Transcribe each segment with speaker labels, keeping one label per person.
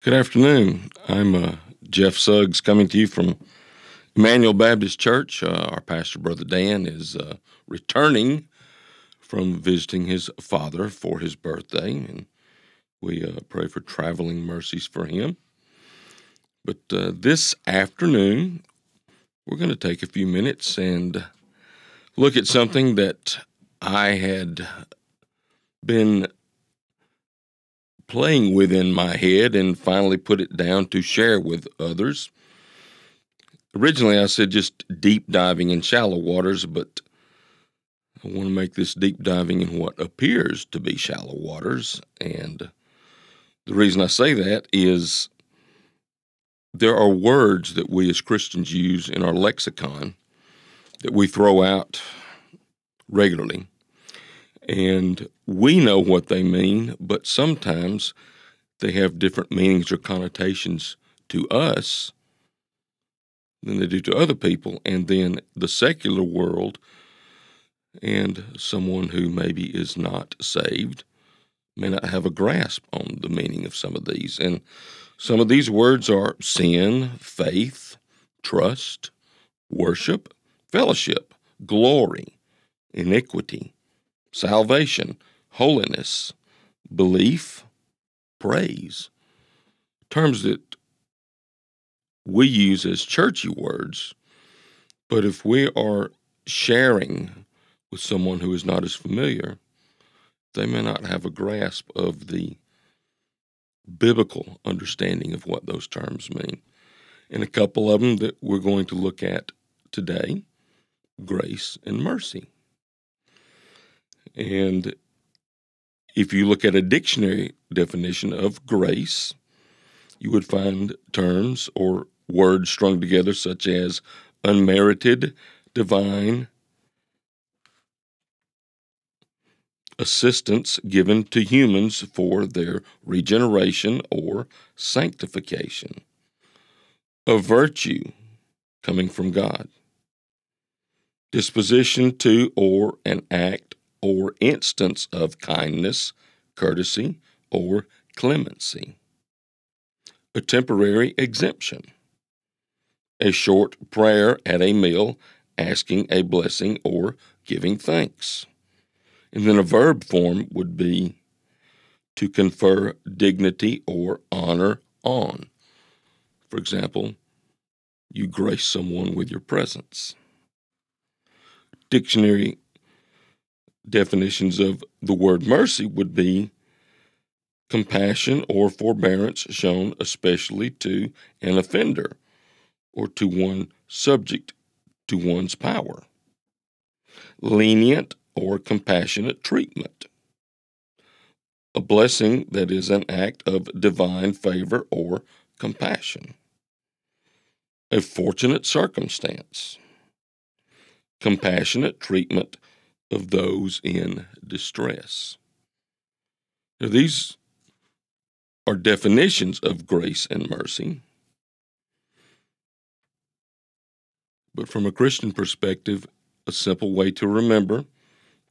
Speaker 1: Good afternoon. I'm uh, Jeff Suggs coming to you from Emmanuel Baptist Church. Uh, our pastor, Brother Dan, is uh, returning from visiting his father for his birthday, and we uh, pray for traveling mercies for him. But uh, this afternoon, we're going to take a few minutes and look at something that I had been playing with in my head and finally put it down to share with others. Originally, I said just deep diving in shallow waters, but I want to make this deep diving in what appears to be shallow waters. And the reason I say that is there are words that we as Christians use in our lexicon that we throw out regularly. And we know what they mean, but sometimes they have different meanings or connotations to us than they do to other people. And then the secular world and someone who maybe is not saved may not have a grasp on the meaning of some of these. And some of these words are sin, faith, trust, worship, fellowship, glory, iniquity, salvation, holiness, belief, praise. Terms that we use as churchy words, but if we are sharing with someone who is not as familiar, they may not have a grasp of the biblical understanding of what those terms mean. And a couple of them that we're going to look at today grace and mercy. And if you look at a dictionary definition of grace, you would find terms or words strung together such as unmerited, divine, assistance given to humans for their regeneration or sanctification, a virtue coming from God, disposition to or an act or instance of kindness, courtesy, or clemency, a temporary exemption, a short prayer at a meal asking a blessing or giving thanks and then a verb form would be to confer dignity or honor on. For example, you grace someone with your presence. Dictionary definitions of the word mercy would be compassion or forbearance shown especially to an offender or to one subject to one's power. Lenient or compassionate treatment. A blessing that is an act of divine favor or compassion. A fortunate circumstance. Compassionate treatment of those in distress. Now, these are definitions of grace and mercy. But from a Christian perspective, a simple way to remember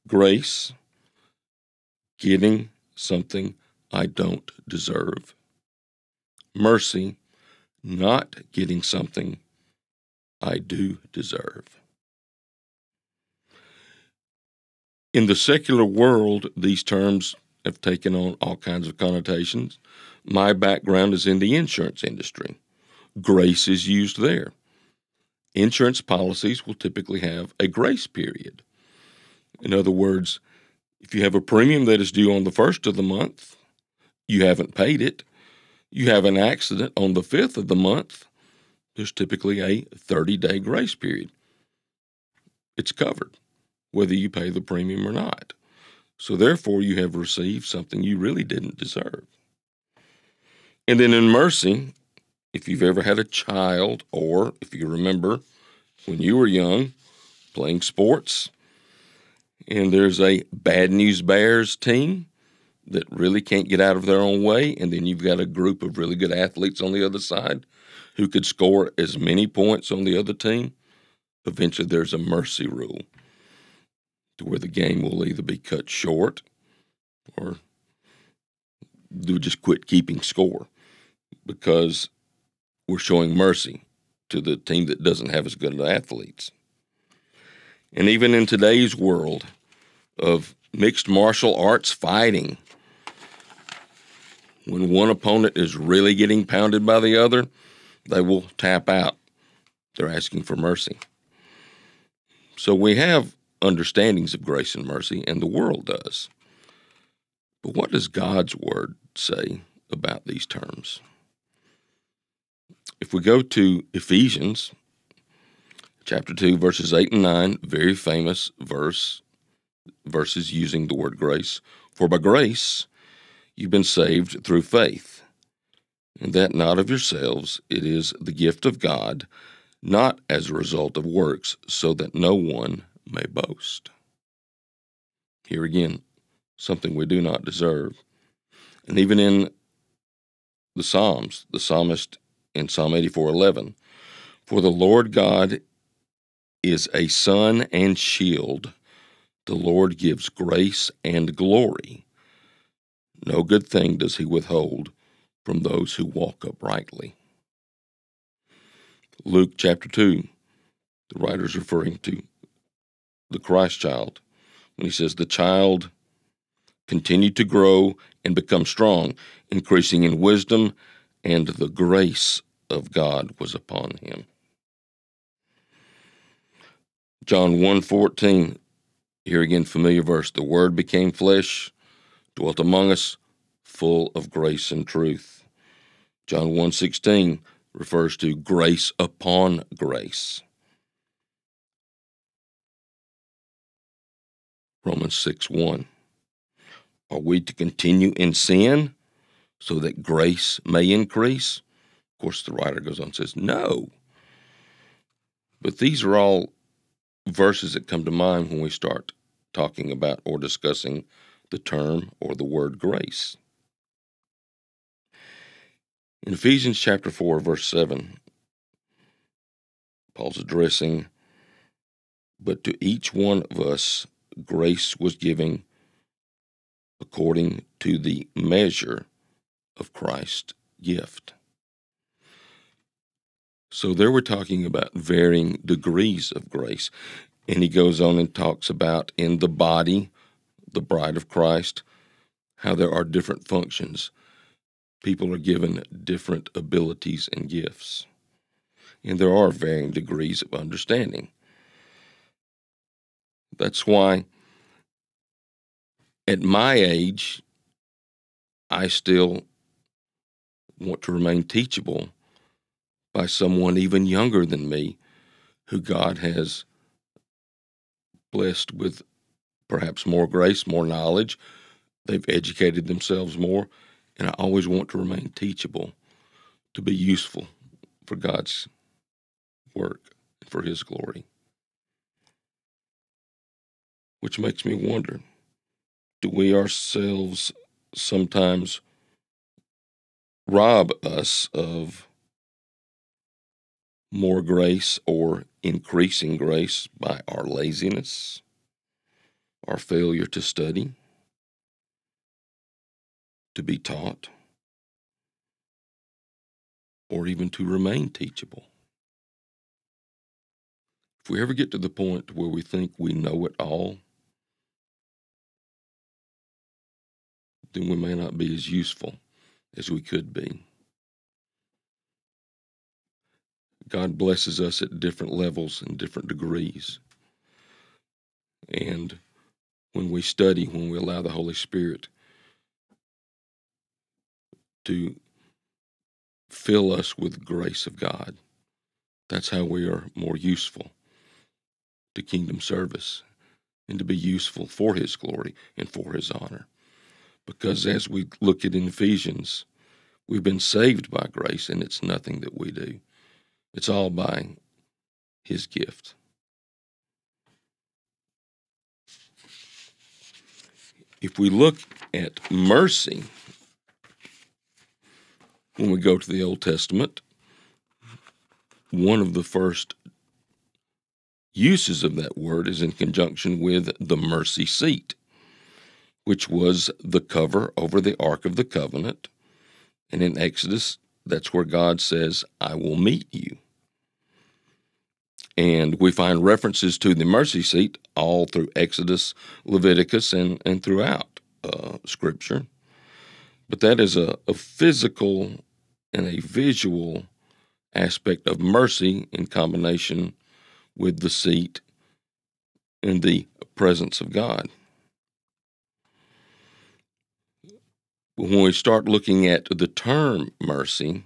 Speaker 1: grace, getting something I don't deserve, mercy, not getting something I do deserve. In the secular world, these terms have taken on all kinds of connotations. My background is in the insurance industry. Grace is used there. Insurance policies will typically have a grace period. In other words, if you have a premium that is due on the first of the month, you haven't paid it, you have an accident on the fifth of the month, there's typically a 30 day grace period. It's covered, whether you pay the premium or not. So, therefore, you have received something you really didn't deserve. And then in mercy, if you've ever had a child, or if you remember when you were young playing sports, and there's a bad news bears team that really can't get out of their own way and then you've got a group of really good athletes on the other side who could score as many points on the other team eventually there's a mercy rule to where the game will either be cut short or do just quit keeping score because we're showing mercy to the team that doesn't have as good of athletes. And even in today's world of mixed martial arts fighting, when one opponent is really getting pounded by the other, they will tap out. They're asking for mercy. So we have understandings of grace and mercy, and the world does. But what does God's word say about these terms? If we go to Ephesians chapter 2, verses 8 and 9, very famous verse, verses using the word grace. For by grace you've been saved through faith, and that not of yourselves, it is the gift of God, not as a result of works, so that no one may boast. Here again, something we do not deserve. And even in the Psalms, the psalmist in Psalm 84:11, "For the Lord God is a sun and shield; the Lord gives grace and glory. No good thing does he withhold from those who walk uprightly." Luke chapter 2, the writer is referring to the Christ child when he says, The child continued to grow and become strong, increasing in wisdom, and the grace of God was upon him. John 1:14 here again familiar verse the word became flesh dwelt among us full of grace and truth. John 1:16 refers to grace upon grace. Romans 6 1. Are we to continue in sin so that grace may increase? Of course, the writer goes on and says, No. But these are all verses that come to mind when we start talking about or discussing the term or the word grace. In Ephesians chapter 4, verse 7, Paul's addressing, but to each one of us grace was given according to the measure of Christ's gift. So there we're talking about varying degrees of grace. And he goes on and talks about in the body, the bride of Christ, how there are different functions. People are given different abilities and gifts. And there are varying degrees of understanding. That's why at my age, I still want to remain teachable by someone even younger than me who God has blessed with perhaps more grace, more knowledge. They've educated themselves more. And I always want to remain teachable to be useful for God's work and for His glory which makes me wonder do we ourselves sometimes rob us of more grace or increasing grace by our laziness, our failure to study, to be taught, or even to remain teachable? If we ever get to the point where we think we know it all, then we may not be as useful as we could be. God blesses us at different levels and different degrees. And when we study, when we allow the Holy Spirit to fill us with grace of God, that's how we are more useful to kingdom service and to be useful for His glory and for His honor. Because as we look at Ephesians, we've been saved by grace, and it's nothing that we do. It's all by His gift. If we look at mercy, when we go to the Old Testament, one of the first uses of that word is in conjunction with the mercy seat which was the cover over the Ark of the Covenant. And in Exodus that's where God says, I will meet you. And we find references to the mercy seat all through Exodus, Leviticus, and, and throughout uh, Scripture. But that is a, a physical and a visual aspect of mercy in combination with the seat in the presence of God. When we start looking at the term mercy,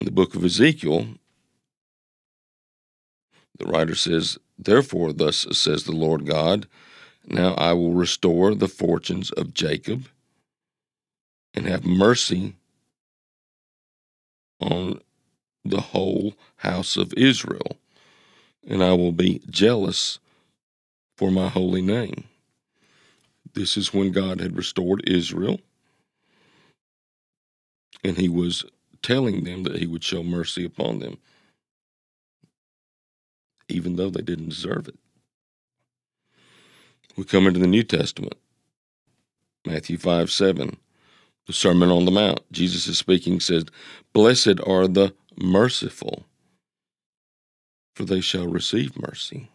Speaker 1: in the book of Ezekiel, the writer says, Therefore, thus says the Lord God, now I will restore the fortunes of Jacob and have mercy on the whole house of Israel, and I will be jealous for my holy name. This is when God had restored Israel, and he was telling them that he would show mercy upon them, even though they didn't deserve it. We come into the New Testament, Matthew 5 7, the Sermon on the Mount. Jesus is speaking, says, Blessed are the merciful, for they shall receive mercy.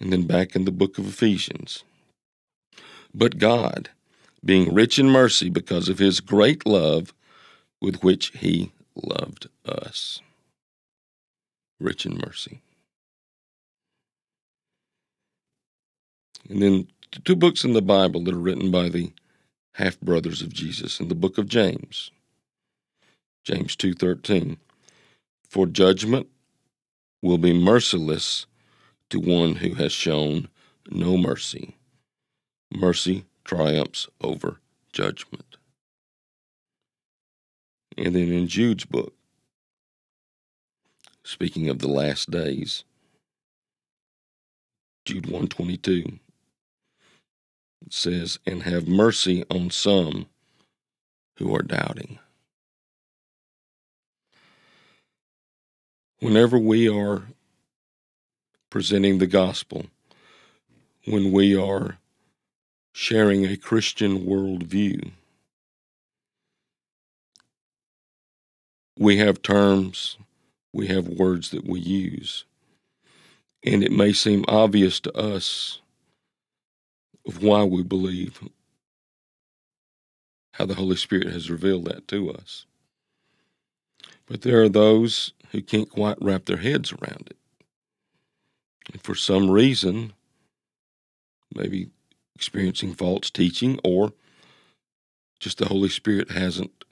Speaker 1: And then back in the book of Ephesians. But God, being rich in mercy because of his great love with which he loved us. Rich in mercy. And then the two books in the Bible that are written by the half brothers of Jesus in the book of James. James 2:13 For judgment will be merciless to one who has shown no mercy. Mercy triumphs over judgment. And then in Jude's book, speaking of the last days, Jude 122 says, And have mercy on some who are doubting. Whenever we are presenting the gospel, when we are sharing a Christian worldview, we have terms, we have words that we use. And it may seem obvious to us of why we believe, how the Holy Spirit has revealed that to us. But there are those who can't quite wrap their heads around it. For some reason, maybe experiencing false teaching or just the Holy Spirit hasn't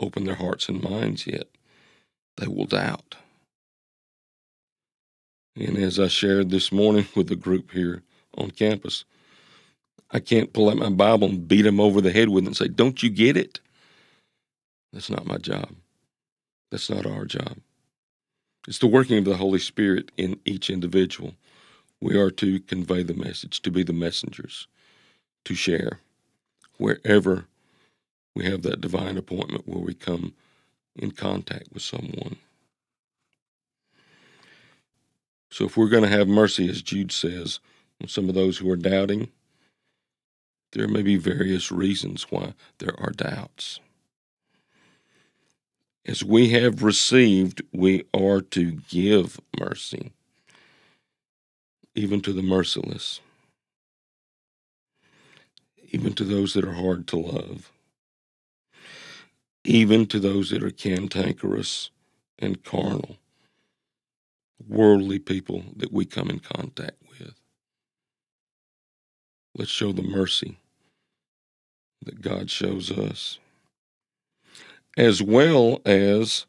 Speaker 1: opened their hearts and minds yet, they will doubt. And as I shared this morning with the group here on campus, I can't pull out my Bible and beat them over the head with it and say, Don't you get it? That's not my job. That's not our job. It's the working of the Holy Spirit in each individual. We are to convey the message, to be the messengers, to share wherever we have that divine appointment where we come in contact with someone. So, if we're going to have mercy, as Jude says, on some of those who are doubting, there may be various reasons why there are doubts. As we have received, we are to give mercy, even to the merciless, even to those that are hard to love, even to those that are cantankerous and carnal, worldly people that we come in contact with. Let's show the mercy that God shows us, as well as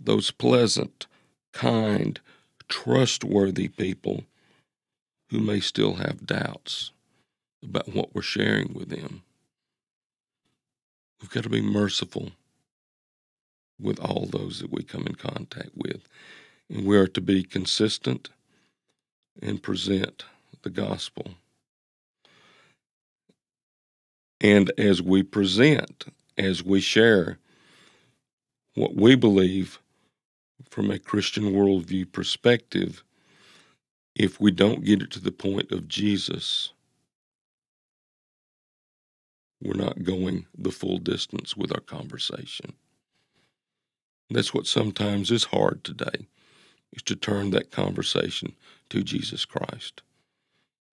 Speaker 1: those pleasant, kind, trustworthy people who may still have doubts about what we're sharing with them. We've got to be merciful with all those that we come in contact with. And we are to be consistent and present the gospel and as we present, as we share what we believe from a Christian worldview perspective, if we don't get it to the point of Jesus, we're not going the full distance with our conversation. That's what sometimes is hard today, is to turn that conversation to Jesus Christ.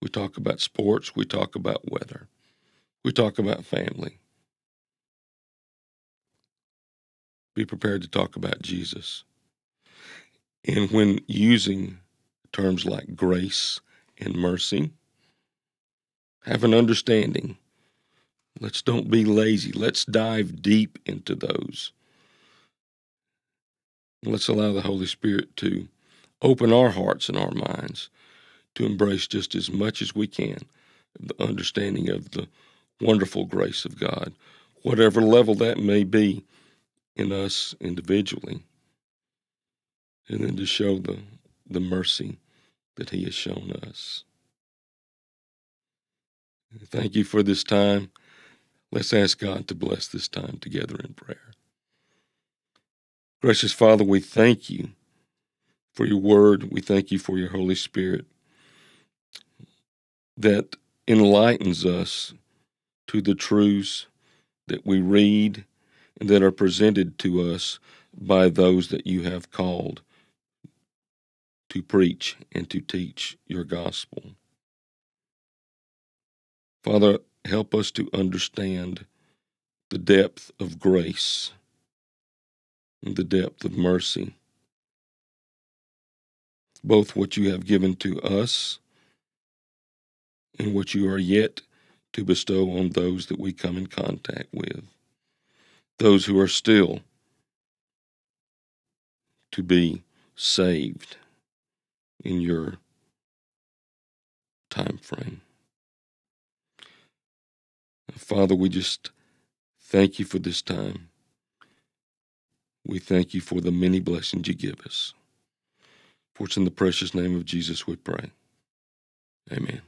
Speaker 1: We talk about sports, we talk about weather, we talk about family. Be prepared to talk about Jesus. And when using terms like grace and mercy, have an understanding. Let's don't be lazy. Let's dive deep into those. Let's allow the Holy Spirit to open our hearts and our minds to embrace just as much as we can the understanding of the wonderful grace of God, whatever level that may be in us individually, and then to show the, the mercy that He has shown us. Thank you for this time. Let's ask God to bless this time together in prayer. Gracious Father, we thank you for your word. We thank you for your Holy Spirit that enlightens us to the truths that we read and that are presented to us by those that you have called to preach and to teach your gospel. Father, help us to understand the depth of grace and the depth of mercy, both what you have given to us and what you are yet to bestow on those that we come in contact with, those who are still to be saved in your time frame. Father, we just thank you for this time. We thank you for the many blessings you give us. For it's in the precious name of Jesus we pray. Amen.